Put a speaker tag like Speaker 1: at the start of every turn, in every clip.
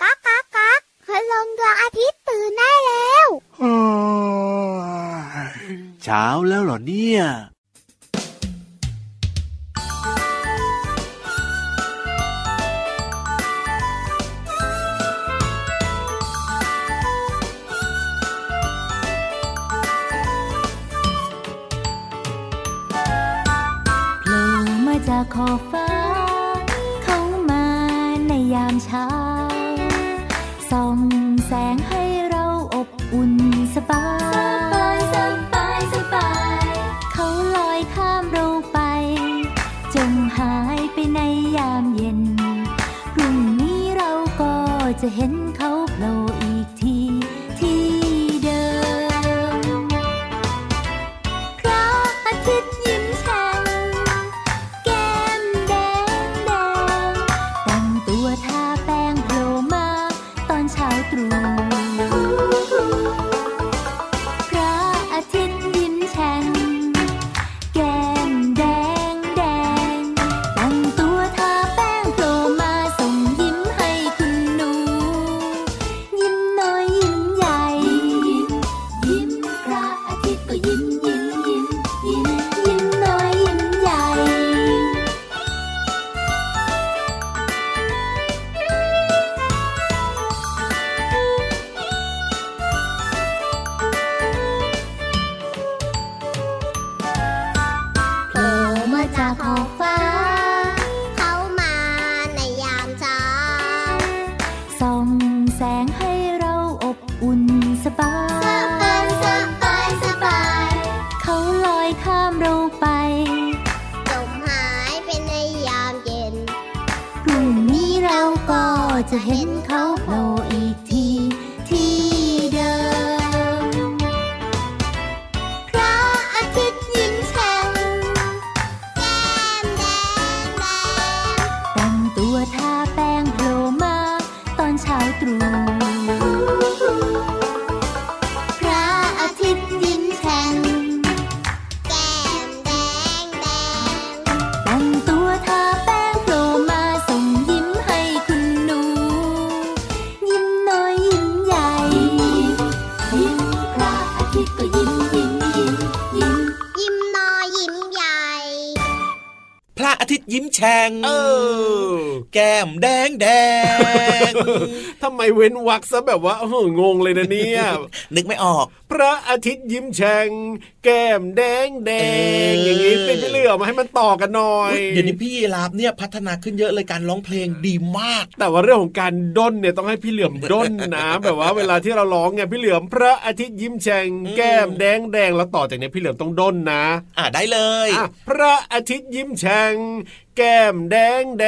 Speaker 1: ก๊ากก๊ากก๊ากคืลงดวงอาทิตย์ตื่นได้แล้ว
Speaker 2: เช้าแล้วเหรอเนี่ย
Speaker 3: จะ
Speaker 4: พระอาทิตย์ยิ้มแฉ่ง
Speaker 5: เออ
Speaker 4: แก้มแดงแดง
Speaker 5: ทำไมเว้นวักซะแบบว่าเอองงเลยนะเนี่ย
Speaker 4: นึกไม่ออก
Speaker 5: พระอาทิตย์ยิ้มแฉ่งแก้มแดงแดง
Speaker 4: เออ
Speaker 5: อ
Speaker 4: อ
Speaker 5: ย่างนี้เป็นพี่เหลือมาให้มันต่อกันหน่อย
Speaker 4: เดี๋ยวนี้พี่ยีราฟเนี่ยพัฒนาขึ้นเยอะเลยการร้องเพลงดีมาก
Speaker 5: แต่ว่าเรื่องของการด้นเนี่ยต้องให้พี่เหลือมด้นนะแบบว่าเวลาที่เราร้องเนี่ยพี่เหลือมพระอาทิตย์ยิ้มแฉ่งแก้มแดงแดงแล้วต่อจากเนี้ยพี่เหลือมต้องด้นนะ
Speaker 4: อะได้เลย
Speaker 5: อะพระอาทิตย์ยิ้มแฉ่ง แก้มแดงแด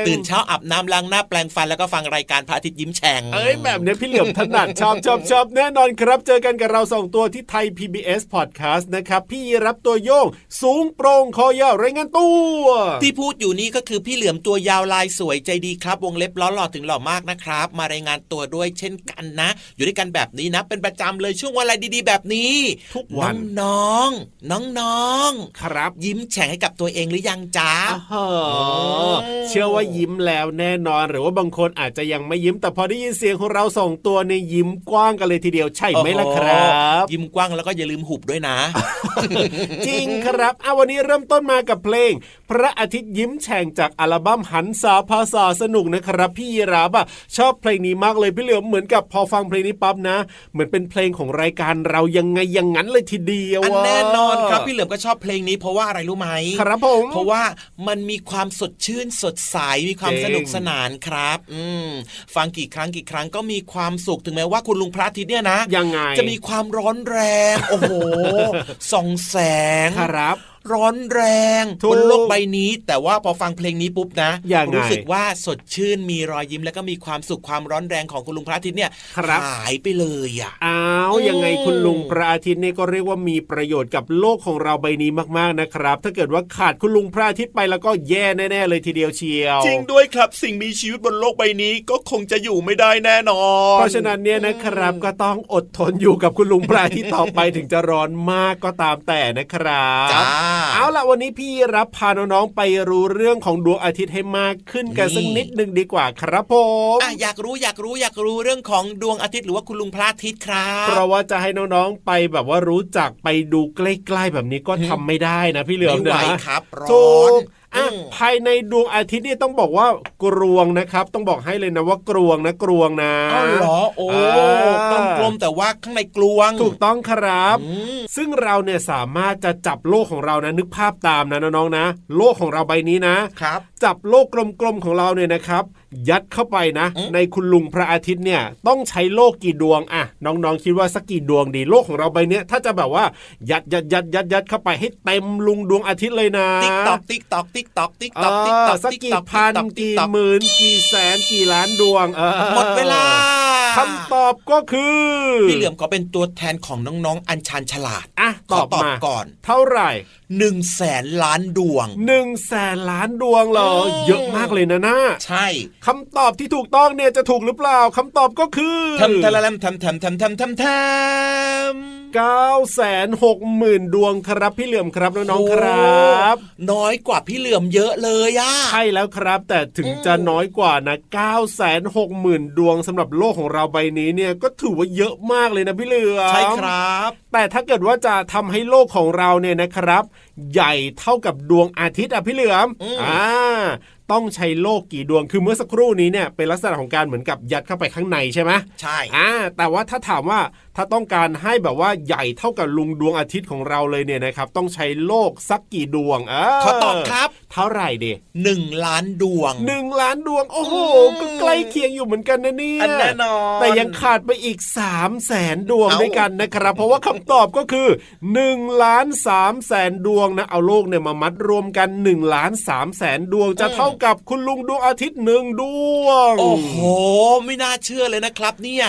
Speaker 5: ง
Speaker 4: ตื่นเช้าอาบน้ำล้างหน้าแปลงฟันแล้วก็ฟังรายการพระอาทิตย์ยิ้มแฉ่ง
Speaker 5: เอ้ยแบบเนี้ยพี่เหลือมถนัดชอบชอบชอบแน่นอนครับ เจอกันกับเราสองตัวที่ไทย PBS Podcast นะครับ พี่รับตัวโยง สูงโปร่งคอยาวรายงานตัว
Speaker 4: ที่พูดอยู่นี่ก็คือพี่เหลือมตัวยาวลายสวยใจดีครับ วงเล็บล้อหล่อถึงหล่อมากนะครับ มารายงานตัวด้วยเช่นกันนะ อยู่ด้วยกันแบบนี้นะ เป็นประจำเลยช่วงวันอะไรดีๆ แบบนี้
Speaker 5: ทุกวัน
Speaker 4: น้องๆน้องๆ
Speaker 5: ครับ
Speaker 4: ยิ้มแฉ่งให้กับตัวเองหรือยังจ๊ะ
Speaker 5: อ๋อเชื่อว่ายิ้มแล้วแน่นอน หรือว่าบางคนอาจจะยังไม่ยิ้ม แต่พอได้ยินเสียงของเราสองตัวในยยิ้มกว้างกันเลยทีเดียวใช่ไหมล่ะครับ
Speaker 4: ยิ้มกว้างแล้วก็อย่าลืมหุบด้วยนะ
Speaker 5: จริงครับอะวันนี้เริ่มต้นมากับเพลง พระอาทิตย์ยิ้มแฉ่งจากอัลบั้มหันษาภาษาสนุกนะครับ พี่ยีราบอะชอบเพลงนี้มากเลยพี่เหลือมเหมือนกับพอฟังเพลงนี้ปั๊บนะ เหมือนเป็นเพลงของรายการเรายังไงอย่างนั้นเลยทีเดียว
Speaker 4: อัน
Speaker 5: อะ
Speaker 4: แน่นอนครับพี่เหลือมก็ชอบเพลงนี้เพราะว่าอะไรรู้ไหม
Speaker 5: ครับผม
Speaker 4: เพราะว่ามันมีความสดชื่นสดใสมีความ
Speaker 5: จริง
Speaker 4: สนุกสนานครับ อืมฟังกี่ครั้งกี่ครั้งก็มีความสุขถึงแม้ว่าคุณลุงพระอาทิตย์เนี่ยนะ
Speaker 5: ยังไง
Speaker 4: จะมีความร้อนแรง โอ้โหส่องแสง
Speaker 5: ครับ
Speaker 4: ร้อนแรง
Speaker 5: ถูก
Speaker 4: บนโลกใบนี้ แต่ว่าพอฟังเพลงนี้ปุ๊บนะ
Speaker 5: ยังไง
Speaker 4: รู้สึกว่าสดชื่นมีรอยยิ้มแล้วก็มีความสุขความร้อนแรงของคุณลุงพระอาทิตย์เนี่ย
Speaker 5: ครับ
Speaker 4: หายไปเลยอะ
Speaker 5: อ้าวยังไงคุณลุงพระอาทิตย์เนี่ยก็เรียกว่ามีประโยชน์กับโลกของเราใบนี้มากๆนะครับ ถ้าเกิดว่าขาดคุณลุงพระอาทิตย์ไปแล้วก็แย่แน่ๆเลยทีเดียวเชียว
Speaker 4: จริงด้วยครับสิ่งมีชีวิตบนโลกใบนี้ก็คงจะอยู่ไม่ได้แน่นอน
Speaker 5: เพราะฉะนั้นเนี่ยนะครับก็ต้องอดทนอยู่กับคุณลุงพระอาทิตย์ต่อไปถึงจะร้อนมากก็ตามแต่นะครับ
Speaker 4: จ้า
Speaker 5: เอาล่ะวันนี้พี่รับพาน้องๆไปรู้เรื่องของดวงอาทิตย์ให้มากขึ้นกัน
Speaker 4: นี่
Speaker 5: สักนิดหนึ่งดีกว่าครับผม
Speaker 4: อะอยากรู้อยากรู้อยากรู้เรื่องของดวงอาทิตย์หรือว่าคุณลุงพระอาทิตย์ครับ
Speaker 5: เพราะว่าจะให้น้องๆไปแบบว่ารู้จักไปดูใกล้ๆแบบนี้ก็ทำไม่ได้นะพี่เหลือม
Speaker 4: ไม่ไหว
Speaker 5: นะครับ
Speaker 4: ร้
Speaker 5: ถู
Speaker 4: อน
Speaker 5: ก อะ
Speaker 4: อืม
Speaker 5: ภายในดวงอาทิตย์นี่ต้องบอกว่ากรวงนะครับ ต้องบอกให้เลยนะว่ากรวงนะกรวงนะ
Speaker 4: อ้าวเหรอโอ้
Speaker 5: อ่า
Speaker 4: กลมๆแต่ว่าข้างในกลวง
Speaker 5: ถูกต้องครับ
Speaker 4: อืม
Speaker 5: ซึ่งเราเนี่ยสามารถจะจับโลกของเรานะนึกภาพตามนะน้องๆนะ โลกของเราใบนี้นะ
Speaker 4: ครับ
Speaker 5: จับโลกกลมๆของเราเนี่ยนะครับ ยัดเข้าไปนะ
Speaker 4: อืม
Speaker 5: ในคุณลุงพระอาทิตย์เนี่ยต้องใช้โลกกี่ดวงอะน้องๆคิดว่าสักกี่ดวงดีโลกของเราใบเนี้ยถ้าจะแบบว่ายัดยัดยัดยัดยัดเข้าไปให้เต็มลุงดวงอาทิตย์เลยนะ
Speaker 4: ติ๊กตอกติ๊กตอกติ๊กตอกติ๊ก
Speaker 5: เอ
Speaker 4: ตอกติ๊กต
Speaker 5: อ
Speaker 4: อก
Speaker 5: สัก
Speaker 4: ติ๊ก
Speaker 5: กี่
Speaker 4: ตอก
Speaker 5: พัน
Speaker 4: ติ๊
Speaker 5: กี่
Speaker 4: ตอก
Speaker 5: หมื่นกี่แสนกี่ล้านดวงเออ
Speaker 4: หมดเวลา
Speaker 5: คำตอบก็คือ
Speaker 4: พี่เหลือมก็เป็นตัวแทนของน้องๆ อัญชันฉลาด
Speaker 5: อะ
Speaker 4: ข
Speaker 5: ต
Speaker 4: อ
Speaker 5: อบ
Speaker 4: ตอบ
Speaker 5: มา
Speaker 4: ก่อน
Speaker 5: เท่าไหร่
Speaker 4: หนึ่งแสนล้านดวง
Speaker 5: หนึ่งแสนล้านดวงเหรอ
Speaker 4: อืม
Speaker 5: เยอะมากเลยนะน่า
Speaker 4: ใช่
Speaker 5: คำตอบที่ถูกต้องเนี่ยจะถูกหรือเปล่าคำตอบก็คือ
Speaker 4: ทำทะละลำทำทำทำทำทำทำ
Speaker 5: เก้าแสนหกหมื่นดวงครับพี่เหลื่อมครับน้องๆครับ
Speaker 4: โอ้น้อยกว่าพี่เหลือมเยอะเลยอะ
Speaker 5: ใช่แล้วครับ แต่ถึง
Speaker 4: อืม
Speaker 5: จะน้อยกว่านะ9ก้าแสนหกหมื่นดวงสำหรับโลกของเราใบนี้เนี่ยก็ถือว่าเยอะมากเลยนะพี่เหลือม
Speaker 4: ใช่ครับ
Speaker 5: แต่ถ้าเกิดว่าจะทำให้โลกของเราเนี่ยนะครับ ใหญ่เท่ากับดวงอาทิตย์อะพี่เหลือม
Speaker 4: อืม
Speaker 5: อ่าต้องใช้โลกกี่ดวง คือเมื่อสักครู่นี้เนี่ยเป็นลักษณะของการเหมือนกับยัดเข้าไปข้างในใช่ไหม
Speaker 4: ใช่
Speaker 5: อ่าแต่ว่าถ้าถามว่า ถ้าต้องการให้แบบว่าใหญ่เท่ากับลุงดวงอาทิตย์ของเราเลยเนี่ยนะครับ ต้องใช้โลกสักกี่ดวงเออ
Speaker 4: ขอตอบครับ
Speaker 5: เท่าไหร่เด
Speaker 4: หนึ่งล้านดวง
Speaker 5: หนึ่งล้านดวง โอ้โห
Speaker 4: อืม
Speaker 5: ก็ใกล้เคียงอยู่เหมือนกันนะเนี่ย
Speaker 4: อันแน่นอน
Speaker 5: แต่ยังขาดไปอีก3 0 0แสนดวง
Speaker 4: เอ้า
Speaker 5: ด้วยกันนะครับ เพราะว่าคำตอบก็คือ1ล้าน3แสนดวงนะเอาโลกเนี่ยมามัดรวมกัน1ล้าน3แสนดวงจะเท่ากับคุณลุงดวงอาทิตย์หนึ่งดวง
Speaker 4: โอ้โห ไม่น่าเชื่อเลยนะครับ เนี่ย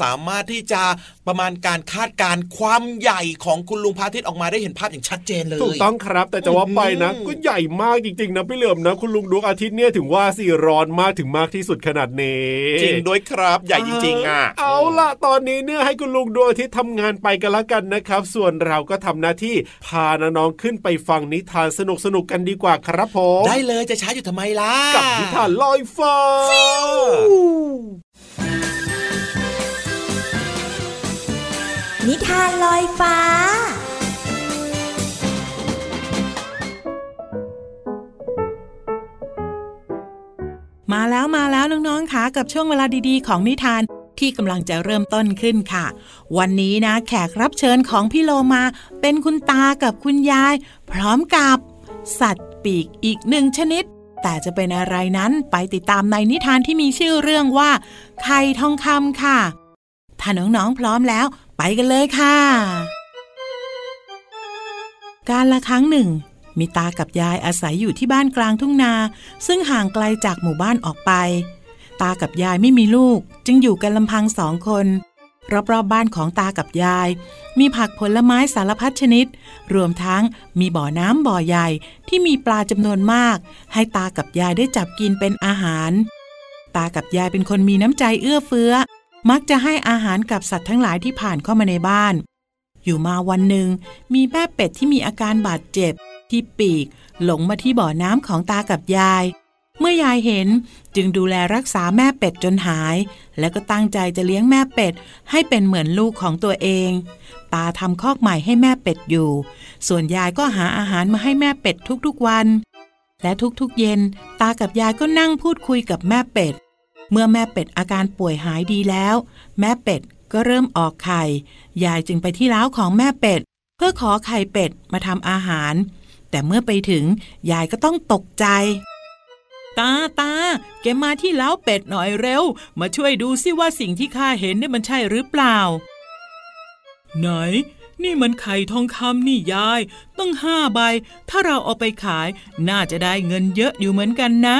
Speaker 4: สามารถที่จะประมาณการคาดการณ์ความใหญ่ของคุณลุงพระอาทิตย์ออกมาได้เห็นภาพอย่างชัดเจนเลย
Speaker 5: ถูกต้องครับ แต่จะว่าไปนะ
Speaker 4: อืม
Speaker 5: ก็ใหญ่มากจริงๆนะพี่เหลือมนะ คุณลุงดวงอาทิตย์เนี่ยถึงว่าสิร้อนมากถึงมากที่สุดขนาดนี้
Speaker 4: จริงด้วยครับใหญ่จริงๆอะ
Speaker 5: เอาล่ะตอนนี้เนี่ยให้คุณลุงดวงอาทิตย์ทำงานไปกันละกันนะครับ ส่วนเราก็ทำหน้าที่พาน้องๆขึ้นไปฟังนิทานสนุกๆกันดีกว่าครับผม
Speaker 4: ได้เลยจะช้าอยู่ทำไมล่ะ
Speaker 5: กับนิทานลอยฟ้า
Speaker 6: นิทานลอยฟ้า
Speaker 7: มาแล้วมาแล้วน้องๆค่ะกับช่วงเวลาดีๆ ของนิทานที่กำลังจะเริ่มต้นขึ้นค่ะ วันนี้นะ แขกรับเชิญของพี่โลมา เป็นคุณตากับคุณยาย พร้อมกับ สัตว์ปีกอีกหนึ่งชนิด แต่จะเป็นอะไรนั้นไปติดตามในนิทานที่มีชื่อเรื่องว่า ไข่ทองคำค่ะ ถ้าน้องๆพร้อมแล้ว กันเลยค่ะ การละครั้งหนึ่ง มีตากับยายอาศัยอยู่ที่บ้านกลางทุ่งนา ซึ่งห่างไกลจากหมู่บ้านออกไป ตากับยายไม่มีลูก จึงอยู่กันลำพังสองคนรอบๆบบ้านของตากับยาย มีผักผลไม้สารพัดชนิด รวมทั้งมีบ่อน้ำบ่อใหญ่ที่มีปลาจำนวนมาก ให้ตากับยายได้จับกินเป็นอาหาร ตากับยายเป็นคนมีน้ำใจเอื้อเฟื้อ มักจะให้อาหารกับสัตว์ทั้งหลายที่ผ่านเข้ามาในบ้าน อยู่มาวันหนึ่ง มีแม่เป็ดที่มีอาการบาดเจ็บ ที่ปีก หลงมาที่บ่อน้ำของตากับยาย เมื่อยายเห็นจึงดูแลรักษาแม่เป็ดจนหาย แล้วก็ตั้งใจจะเลี้ยงแม่เป็ด ให้เป็นเหมือนลูกของตัวเอง ตาทำคอกใหม่ให้แม่เป็ดอยู่ ส่วนยายก็หาอาหารมาให้แม่เป็ดทุกๆวันและทุกๆเย็น ตากับยายก็นั่งพูดคุยกับแม่เป็ด เมื่อแม่เป็ดอาการป่วยหายดีแล้ว แม่เป็ดก็เริ่มออกไข่ ยายจึงไปที่เล้าของแม่เป็ด เพื่อขอไข่เป็ดมาทำอาหาร แต่เมื่อไปถึงยายก็ต้องตกใจ ตาตาแกมาที่เล้าเป็ดหน่อยเร็ว มาช่วยดูสิว่าสิ่งที่ข้าเห็นเนี่ยมันใช่หรือเปล่า ไหน นี่มันไข่ทองคำนี่ยายต้องห้าใบ ถ้าเราเอาไปขาย น่าจะได้เงินเยอะอยู่เหมือนกันนะ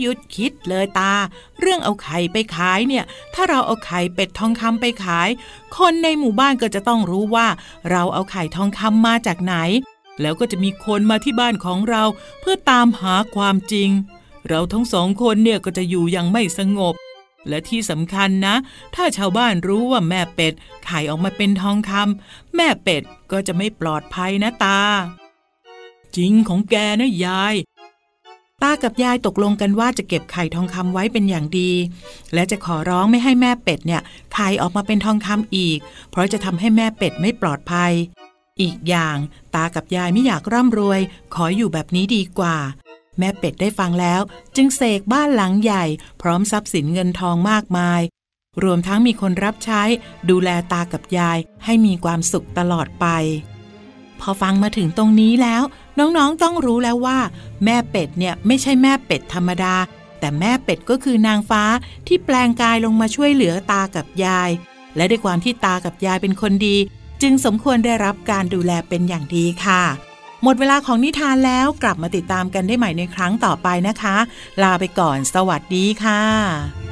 Speaker 7: หยุดคิดเลยตา เรื่องเอาไข่ไปขายเนี่ย ถ้าเราเอาไข่เป็ดทองคำไปขาย คนในหมู่บ้านก็จะต้องรู้ว่า เราเอาไข่ทองคำมาจากไหน แล้วก็จะมีคนมาที่บ้านของเราเพื่อตามหาความจริง เราทั้งสองคนเนี่ยก็จะอยู่อย่างไม่สงบ
Speaker 1: และที่สำคัญนะ ถ้าชาวบ้านรู้ว่าแม่เป็ดไข่ออกมาเป็นทองคำแม่เป็ดก็จะไม่ปลอดภัยนะตา จริงของแกนะยาย ตากับยายตกลงกันว่าจะเก็บไข่ทองคำไว้เป็นอย่างดี และจะขอร้องไม่ให้แม่เป็ดเนี่ยไข่ออกมาเป็นทองคำอีก เพราะจะทำให้แม่เป็ดไม่ปลอดภัย อีกอย่างตากับยายไม่อยากร่ำรวย ขออยู่แบบนี้ดีกว่า แม่เป็ดได้ฟังแล้ว จึงเสกบ้านหลังใหญ่ พร้อมทรัพย์สินเงินทองมากมาย รวมทั้งมีคนรับใช้ ดูแลตากับยายให้มีความสุขตลอดไป พอฟังมาถึงตรงนี้แล้ว น้องๆต้องรู้แล้วว่า แม่เป็ดเนี่ยไม่ใช่แม่เป็ดธรรมดา แต่แม่เป็ดก็คือนางฟ้าที่แปลงกายลงมาช่วยเหลือตากับยาย และด้วยความที่ตากับยายเป็นคนดี จึงสมควรได้รับการดูแลเป็นอย่างดีค่ะ หมดเวลาของนิทานแล้วกลับมาติดตามกันได้ใหม่ในครั้งต่อไปนะคะ ลาไปก่อนสวัสดีค่ะ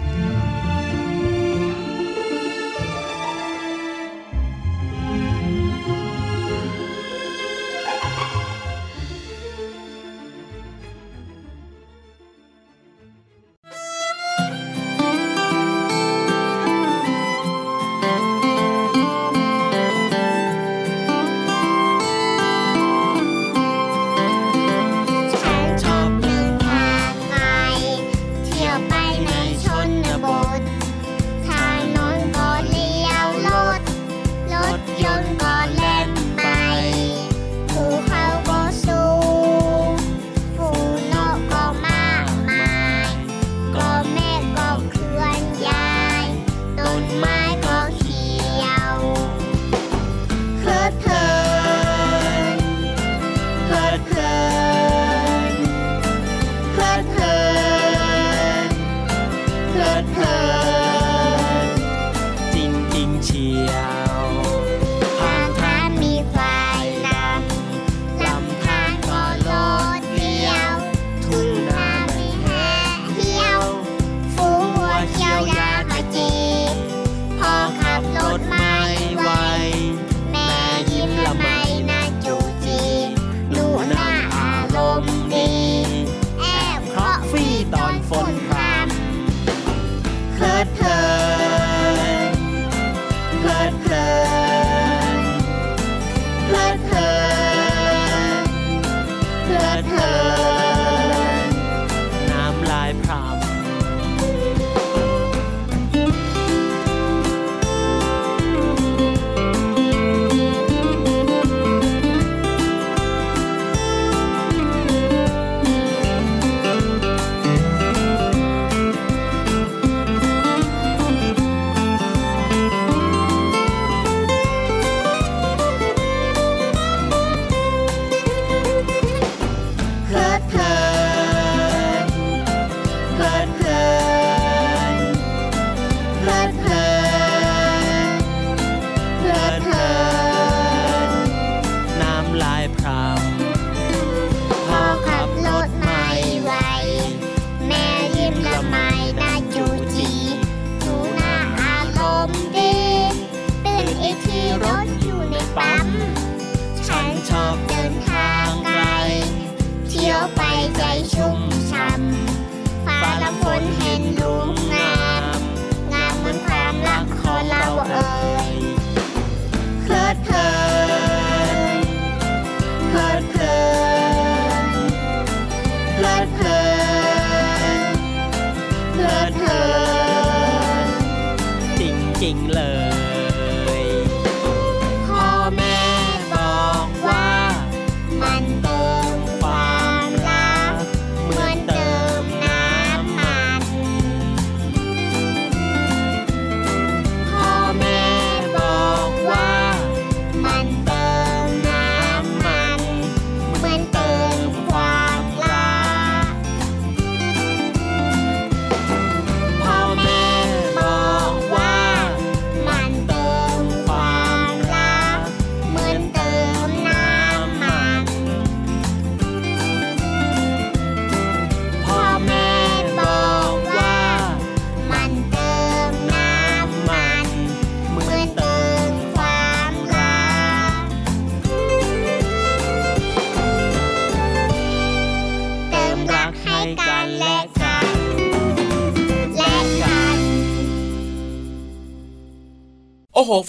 Speaker 8: ใจ
Speaker 9: ชุ่
Speaker 8: มช่ำฟ้าละฝน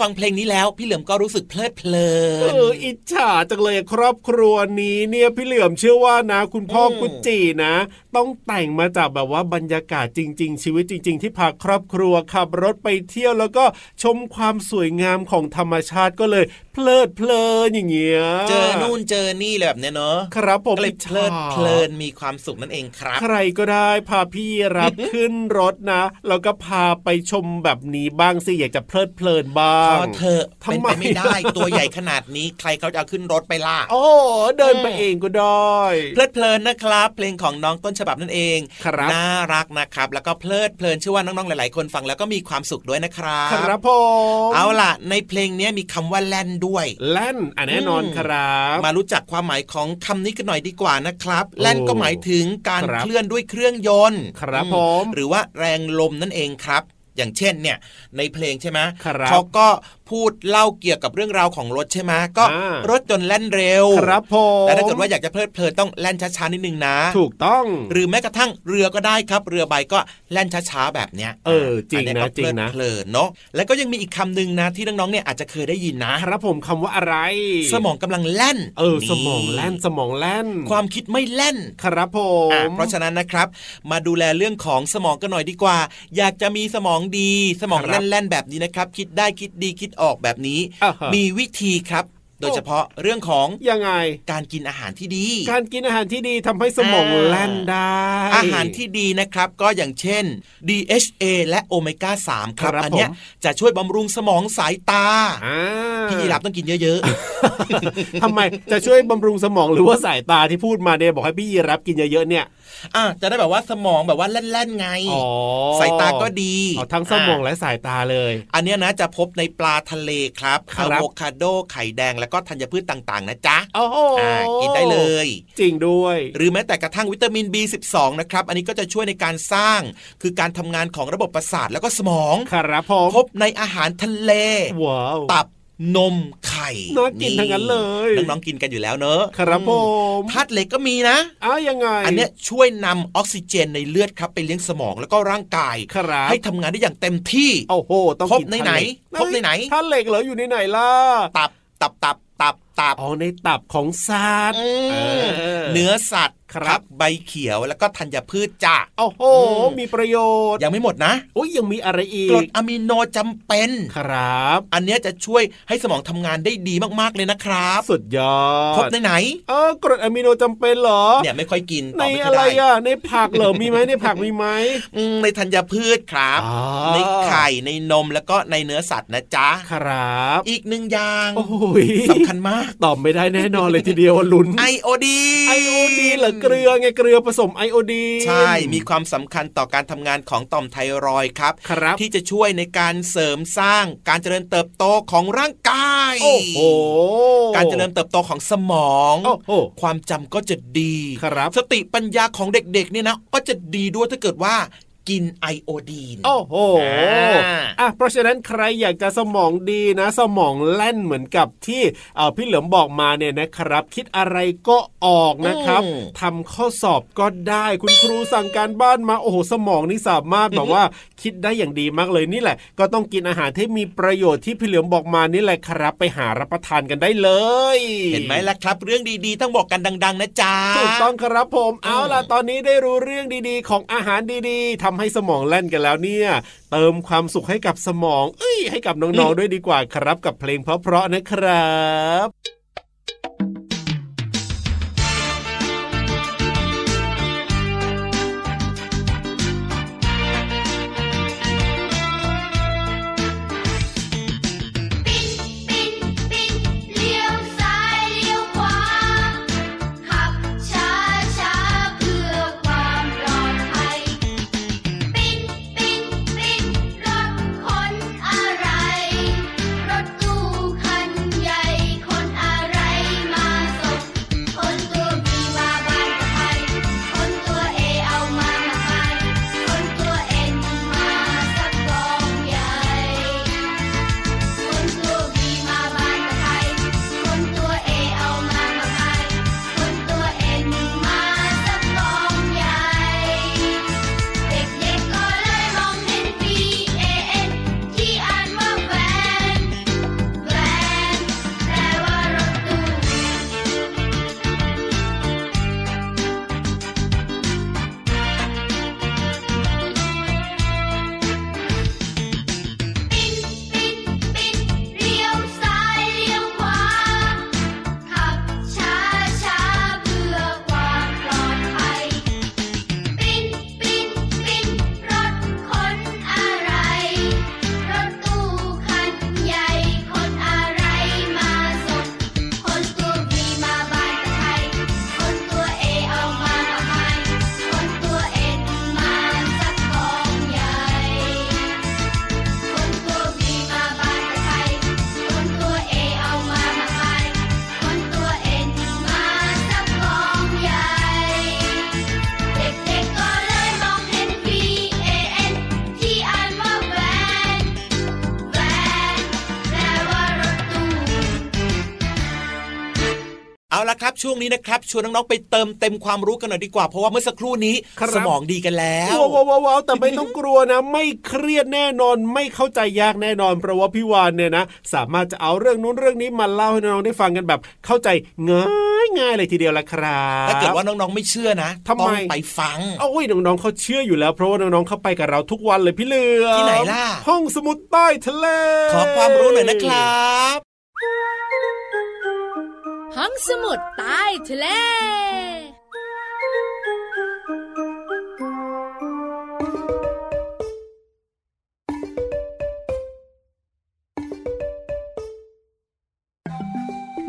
Speaker 4: ฟังเพลงนี้แล้ว พี่เหลือมก็รู้สึกเพลิดเพลิ
Speaker 5: เอนออิจฉาจังเลยครอบครัวนี้เนี่ยพี่เหลือมเชื่อว่านะ คุณพ่อ
Speaker 4: อืม
Speaker 5: กุจจีนะ ต้องแต่งมาจากแบบว่าบรรยากาศจริง ๆ ชีวิตจริง ๆ ที่พาครอบครัวขับรถไปเที่ยวแล้วก็ชมความสวยงามของธรรมชาติก็เลย เพลิดเพลินอย่างเงี้ย
Speaker 4: เจอนู่นเจอนี่เลยแบบเนี้ยเนอะ
Speaker 5: ครับผม
Speaker 4: ก็เลย
Speaker 5: อิจ
Speaker 4: เพ
Speaker 5: ฉา
Speaker 4: ลิดเพลินมีความสุขนั่นเองครับ
Speaker 5: ใครก็ได้พาพี่รับขึ้นรถนะแล้วก็พาไปชมแบบนี้บ้างสิอยากจะเพลิดเพลินบ้า
Speaker 4: พองเธอะ
Speaker 5: ทำไม
Speaker 4: เป็นไปไม่ได้ตัวใหญ่ขนาดนี้ใครเขาจะเอาขึ้นรถไปล่ะ
Speaker 5: โอ้เดินไปเองก็ได้
Speaker 4: เพลิดเพลินนะครับ เพลงของน้องต้นฉบับนั่นเอง
Speaker 5: ครับ
Speaker 4: น่ารักนะครับ แล้วก็เพลิดเพลินเชื่อว่าน้องๆหลาย ๆ คนฟังแล้วก็มีความสุขด้วยนะครับ
Speaker 5: ครับผม
Speaker 4: เอาล่ะ ในเพลงเนี้ยมีคำว่าแล่นด้วย
Speaker 5: แล่นอะแน่นอนครับ
Speaker 4: มารู้จักความหมายของคำนี้กันหน่อยดีกว่านะครับแล่นก็หมายถึงการ
Speaker 5: ครับ
Speaker 4: เคลื่อนด้วยเครื่องยนต์
Speaker 5: ครับ
Speaker 4: อื
Speaker 5: ผม
Speaker 4: หรือว่าแรงลมนั่นเองครับ อย่างเช่นเนี่ยในเพลงใช่ไหม
Speaker 5: ครับ
Speaker 4: เขาก็พูดเล่าเกี่ยวกับเรื่องราวของรถใช่ไหมก็
Speaker 5: อ่าร
Speaker 4: ถยนต์แล่นเร็ว
Speaker 5: ครับผม
Speaker 4: แต่ถ้าเกิดว่าอยากจะเพลิดเพลินต้องแล่นช้าๆนิดนึงนะ
Speaker 5: ถูกต้อง
Speaker 4: หรือแม้กระทั่งเรือก็ได้ครับ เรือใบก็แล่นช้าๆแบบเนี้ย
Speaker 5: เออจริง
Speaker 4: น
Speaker 5: นะ
Speaker 4: เยก็
Speaker 5: จริงนะ
Speaker 4: เพลิดเพลินเนาะแล้วก็ยังมีอีกคำหนึ่งนะที่น้องๆเนี่ยอาจจะเคยได้ยินนะ
Speaker 5: ครับผมคำว่าอะไร
Speaker 4: สมองกำลังแล่น
Speaker 5: เออ สมองแล่นสมองแล่น
Speaker 4: ความคิดไม่แล่น
Speaker 5: ครับผม
Speaker 4: อะเพราะฉะนั้นนะครับ มาดูแลเรื่องของสมองกันหน่อยดีกว่า อยากจะมีสมองดี สมองแล่นๆแบบนี้นะครับ คิดได้คิดดีคิดออกแบบนี้
Speaker 5: อ่าฮะ
Speaker 4: มีวิธีครับ โดยเฉพาะเรื่องของ
Speaker 5: ยังไง
Speaker 4: การกินอาหารที่ดี
Speaker 5: การกินอาหารที่ดีทำให้สมอง
Speaker 4: อ่า
Speaker 5: แล่นได้
Speaker 4: อาหารที่ดีนะครับก็อย่างเช่น DHA และโอเมก้า3ครับ
Speaker 5: ครับ
Speaker 4: อันเนี้ย
Speaker 5: ผม
Speaker 4: จะช่วยบำรุงสมองสายตา
Speaker 5: อ่า
Speaker 4: พี่ยีรับต้องกินเยอะ
Speaker 5: ทำไมจะช่วยบำรุงสมองหรือว่าสายตาที่พูดมาเนี่ยบอกให้พี่ยีรับกินเยอะๆเนี่ย
Speaker 4: ๆอะจะได้แบบว่าสมองแบบว่าแล่นๆไง
Speaker 5: อ๋อ
Speaker 4: สายตาก็ดี
Speaker 5: อ๋อทั้งสมองและสายตาเลย
Speaker 4: อันเนี้ยนะจะพบในปลาทะเลครับ
Speaker 5: ครั
Speaker 4: อะ
Speaker 5: บ
Speaker 4: โวคาโดไข่แดงแล้วก็ธัญพืชต่างๆ นะจ๊ะ
Speaker 5: โอ้โห
Speaker 4: อ่ากินได้เลย
Speaker 5: จริงด้วย
Speaker 4: หรือแม้แต่กระทั่งวิตามิน B12 นะครับ อันนี้ก็จะช่วยในการสร้าง คือการทำงานของระบบประสาทแล้วก็สมอง
Speaker 5: ครับผม
Speaker 4: พบในอาหารทะเล
Speaker 5: ว้าว
Speaker 4: ตับนมไข่
Speaker 5: น่ากินทั้งนั้นเลย
Speaker 4: น้องๆกินกันอยู่แล้วเนอะ
Speaker 5: ครับผม
Speaker 4: ธาตุเหล็กก็มีนะ
Speaker 5: อ้าวยังไง
Speaker 4: อันเนี้ยช่วยนำออกซิเจนในเลือดครับไปเลี้ยงสมองแล้วก็ร่างกาย
Speaker 5: ครับ
Speaker 4: ให้ทำงานได้อย่างเต็มที่
Speaker 5: โอ้โหต้อง
Speaker 4: พบ
Speaker 5: กิน
Speaker 4: ในไหน
Speaker 5: ท่า
Speaker 4: พบในไหน
Speaker 5: ท่านเหล็กเหรออยู่ในไหนล่ะ
Speaker 4: ตับ ตับตับตับตับ
Speaker 5: อ๋อในตับของสัตว์
Speaker 4: อืม
Speaker 5: เออ
Speaker 4: เนื้อสัตว์
Speaker 5: ครับ
Speaker 4: ใบเขียวแล้วก็ธัญพืชจ้ะ
Speaker 5: โอ้โห
Speaker 4: อืม
Speaker 5: มีประโยชน์
Speaker 4: ยังไม่หมดนะ
Speaker 5: อุ้ยยังมีอะไรอี
Speaker 4: กรด
Speaker 5: ก
Speaker 4: อะมิโนจำเป็น
Speaker 5: ครับ
Speaker 4: อันเนี้ยจะช่วยให้สมองทำงานได้ดีมากๆเลยนะครับ
Speaker 5: สุดยอด
Speaker 4: พบในไหน
Speaker 5: เออกรดอะมิโนจำเป็นเหรอ
Speaker 4: เนี่ยไม่ค่อยกิน
Speaker 5: ใน
Speaker 4: ตอบไม่ค่
Speaker 5: อะ
Speaker 4: อย
Speaker 5: ไร
Speaker 4: ได้
Speaker 5: อะในผักเหรอมีไหมในผักมีไหม
Speaker 4: อืมในธัญพืชครับ
Speaker 5: อ๋อ
Speaker 4: ในไข่ในนมแล้วก็ในเนื้อสัตว์นะจ๊ะ
Speaker 5: ครับ
Speaker 4: อีกหนึ่งอย่าง
Speaker 5: โอ้ย
Speaker 4: สำคัญมาก
Speaker 5: ตอบไม่ได้แน่นอนเลยทีเดียวลุ้น
Speaker 4: ไอโอดี
Speaker 5: ไอโอดีนเหรอเกลือไงเกลือผสมไอโอดีน
Speaker 4: ใช่มีความสำคัญต่อการทำงานของต่อมไทรอยด์ครับ
Speaker 5: ครับ
Speaker 4: ที่จะช่วยในการเสริมสร้างการเจริญเติบโตของร่างกาย
Speaker 5: โอ้โห
Speaker 4: การเจริญเติบโตของสมอง
Speaker 5: โอ้โห
Speaker 4: ความจำก็จะดี
Speaker 5: ครับ
Speaker 4: สติปัญญาของเด็กๆเนี่ยนะก็จะดีด้วยถ้าเกิดว่า กินไอโอดีน
Speaker 5: โอ้โห
Speaker 4: อ่า
Speaker 5: อะเพราะฉะนั้นใครอยากจะสมองดีนะ สมองแล่นเหมือนกับที่เอ่อพี่เหลิมบอกมาเนี่ยนะครับ คิดอะไรก็ออกนะครับ
Speaker 4: อืม
Speaker 5: ทำข้อสอบก็ได้คุณครูสั่งการบ้านมาโอ้โหสมองนี่สามารถแบบว่าคิดได้อย่างดีมากเลยนี่แหละ ก็ต้องกินอาหารที่มีประโยชน์ที่พี่เหลิมบอกมานี่แหละครับ ไปหารับประทานกันได้เลย
Speaker 4: เห็นไหมล่ะครับ เรื่องดีๆต้องบอกกันดัง ๆ นะจ๊ะ
Speaker 5: ถูกต้องครับผมเอาล่ะตอนนี้ได้รู้เรื่องดีๆ ของอาหารดีๆทำให้สมองแล่นกันแล้วเนี่ย เติมความสุขให้กับสมอง เอ้ยให้กับน้องๆด้วยดีกว่าครับกับเพลงเพราะๆนะครับ
Speaker 4: นี้นะครับชวนน้องๆไปเติมเต็มความรู้กันหน่อยดีกว่า เพราะว่าเมื่อสักครู่นี้
Speaker 5: ครับ
Speaker 4: สมองดีกันแล้ว
Speaker 5: ว้าวว้าวว้าวแต่ไม่ต้องกลัวนะ ไม่เครียดแน่นอนไม่เข้าใจยากแน่นอน เพราะว่าพี่วานเนี่ยนะ สามารถจะเอาเรื่องนู้นเรื่องนี้มาเล่าให้น้องๆได้ฟังกันแบบ เข้าใจง่ายง่ายๆเลยทีเดียวละครับ
Speaker 4: ถ้าเกิดว่าน้องๆไม่เชื่อนะ
Speaker 5: ทำไม
Speaker 4: ต้องไปฟัง
Speaker 5: โอ้ยน้องๆเขาเชื่ออยู่แล้วเพราะว่าน้องๆเข้าไปกับเราทุกวันเลยพี่เหลือม
Speaker 4: ที่ไหนล่ะ
Speaker 5: ห้องสมุดใต้ทะเล
Speaker 4: ขอความรู้หน่อยนะครับ
Speaker 10: ห้องสมุดใต้ทะเล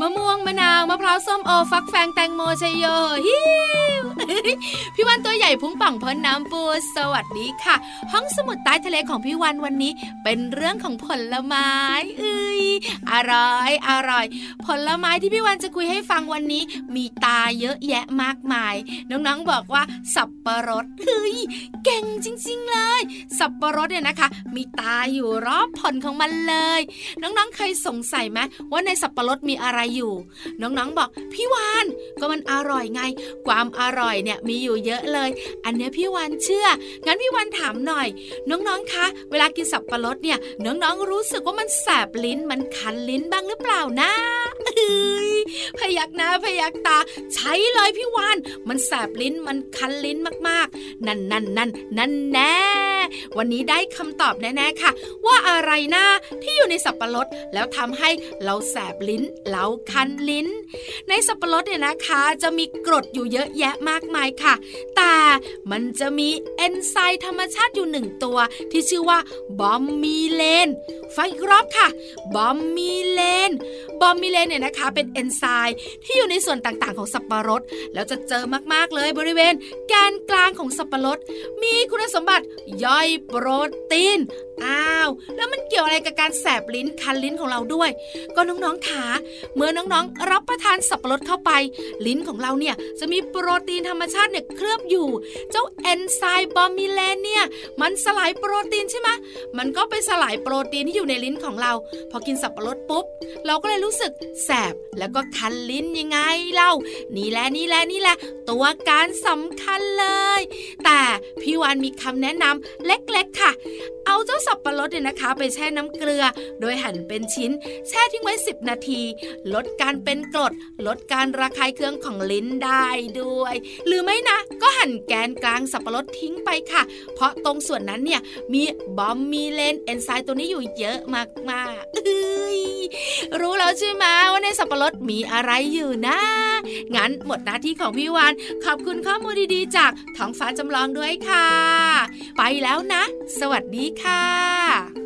Speaker 10: มะม่วงมะนาวมะพร้าวส้มโอฟักแฟงแตงโมชยโยฮิวพี่วันตัวใหญ่พุงป่องพ้นน้ำปูสวัสดีค่ะ ห้องสมุดใต้ทะเลของพี่วันวันนี้ เป็นเรื่องของผลไม้เอ้ยอร่อย อร่อย ผลไม้ที่พี่วันจะคุยให้ฟังวันนี้ มีตาเยอะแยะมากมาย น้องๆบอกว่า สับปะรดเฮ้ยเก่งจริง ๆ เลย สับปะรดเนี่ยนะคะ มีตาอยู่รอบผลของมันเลย น้องๆเคยสงสัยไหมว่าในสับปะรดมีอะไรอยู่ น้องๆบอกพี่วานก็มันอร่อยไง ความอร่อยเนี่ยมีอยู่เยอะเลย อันนี้พี่วานเชื่อ งั้นพี่วานถามหน่อย น้องๆคะ เวลากินสับปะรดเนี่ยน้องๆรู้สึกว่ามันแสบลิ้นมันคันลิ้นบ้างหรือเปล่านะเอ้ยพยักหน้าพยักตา ใช้เลยพี่วานมันแสบลิ้นมันคันลิ้นมากๆ นั่นนั่นนั่นนั่นแน่ วันนี้ได้คำตอบแน่ๆค่ะ ว่าอะไรนะ ที่อยู่ในสับปะรดแล้วทำให้เราแสบลิ้น เราคันลิ้น ในสับปะรดเนี่ยนะคะ จะมีกรดอยู่เยอะแยะมากมายค่ะ แต่มันจะมีเอนไซม์ธรรมชาติอยู่หนึ่งตัว ที่ชื่อว่าบอมมีเลนฟังอีกรอบค่ะบอมมีเลนบอมมีเลนเนี่ยนะคะ เป็นเอนไซม์ที่อยู่ในส่วนต่างๆ ของสับปะรดแล้วจะเจอมากๆเลยบริเวณแกนกลางของสับปะรดมีคุณสมบัติย่อยโปรตีน อ้าว แล้วมันเกี่ยวอะไรกับการแสบลิ้นคันลิ้นของเราด้วย ก็น้องๆขาเมื่อน้องๆ รับประทานสับปะรดเข้าไป ลิ้นของเราเนี่ยจะมีโปรตีนธรรมชาติเนี่ยเคลือบอยู่ เจ้าเอนไซม์บอมมิเลนเนี่ยมันสลายโปรตีนใช่ไหมมันก็ไปสลายโปรตีนที่อยู่ในลิ้นของเรา พอกินสับปะรดปุ๊บ เราก็เลยรู้สึกแสบแล้วก็คันลิ้นยังไงเล่านี่แหละนี่แหละนี่แหละ ตัวการสำคัญเลย แต่พี่วานมีคำแนะนำเล็กๆค่ะ เอาเจ้าสับปะรดเนี่ยนะคะ ไปแช่น้ำเกลือ โดยหั่นเป็นชิ้น แช่ทิ้งไว้ 10 นาที ลดการเป็นกรด ลดการระคายเคืองของลิ้นได้ด้วย หรือไม่นะ ก็หั่นแกนกลางสับปะรดทิ้งไปค่ะ เพราะตรงส่วนนั้นเนี่ยมีบอมมีเลนเอนไซม์ตัวนี้อยู่เยอะมากๆเอ้ยรู้แล้วใช่ไหมว่าในสับปะรดมีอะไรอยู่นะงั้นหมดหน้าที่ของพี่วานขอบคุณข้อมูลดีๆ จากท้องฟ้าจำลองด้วยค่ะ ไปแล้ว
Speaker 3: แล้วนะ สวัสดีค่ะ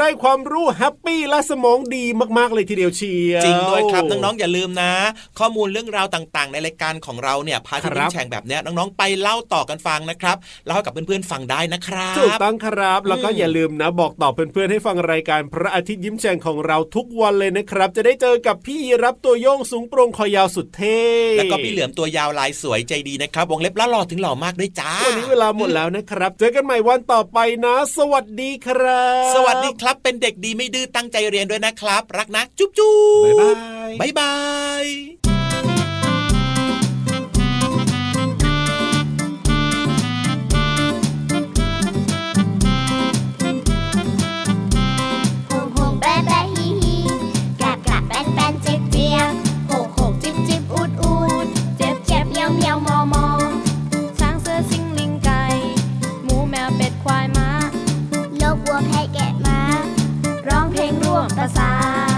Speaker 5: ได้ความรู้แฮปปี้และสมองดีมากๆเลยทีเดียวเชียว
Speaker 4: จริงด้วยครับน้องๆอย่าลืมนะ ข้อมูลเรื่องราวต่างๆ ในรายการของเราเนี่ยพาที่ยิ้มแฉ่งแบบเนี้ยน้องๆไปเล่าต่อกันฟังนะครับเล่าให้กับเพื่อนๆฟังได้นะครับ
Speaker 5: ถูกต้องครับแล้วก็อย่าลืมนะ บอกต่อเพื่อนๆให้ฟังรายการพระอาทิตย์ยิ้มแฉ่งของเราทุกวันเลยนะครับ จะได้เจอกับพี่รับตัวโยงสูงโปร่งคอยาวสุดเท่
Speaker 4: แล้วก็พี่เหลือมตัวยาวลายสวยใจดีนะครับวงเล็บล้อหล่อถึงหล่อมากด้วยจ้า
Speaker 5: วันนี้เวลาหมดแล้วนะครับ เจอกันใหม่วันต่อไปนะ สวัสดีครับ
Speaker 4: สวัสดีครับ เป็นเด็กดีไม่ดื้อตั้งใจเรียนด้วยนะครับ รักนะ จุ๊บจุ๊บ
Speaker 5: บ๊ายบาย
Speaker 4: บ๊ายบาย
Speaker 1: ล
Speaker 8: งร่วมประสา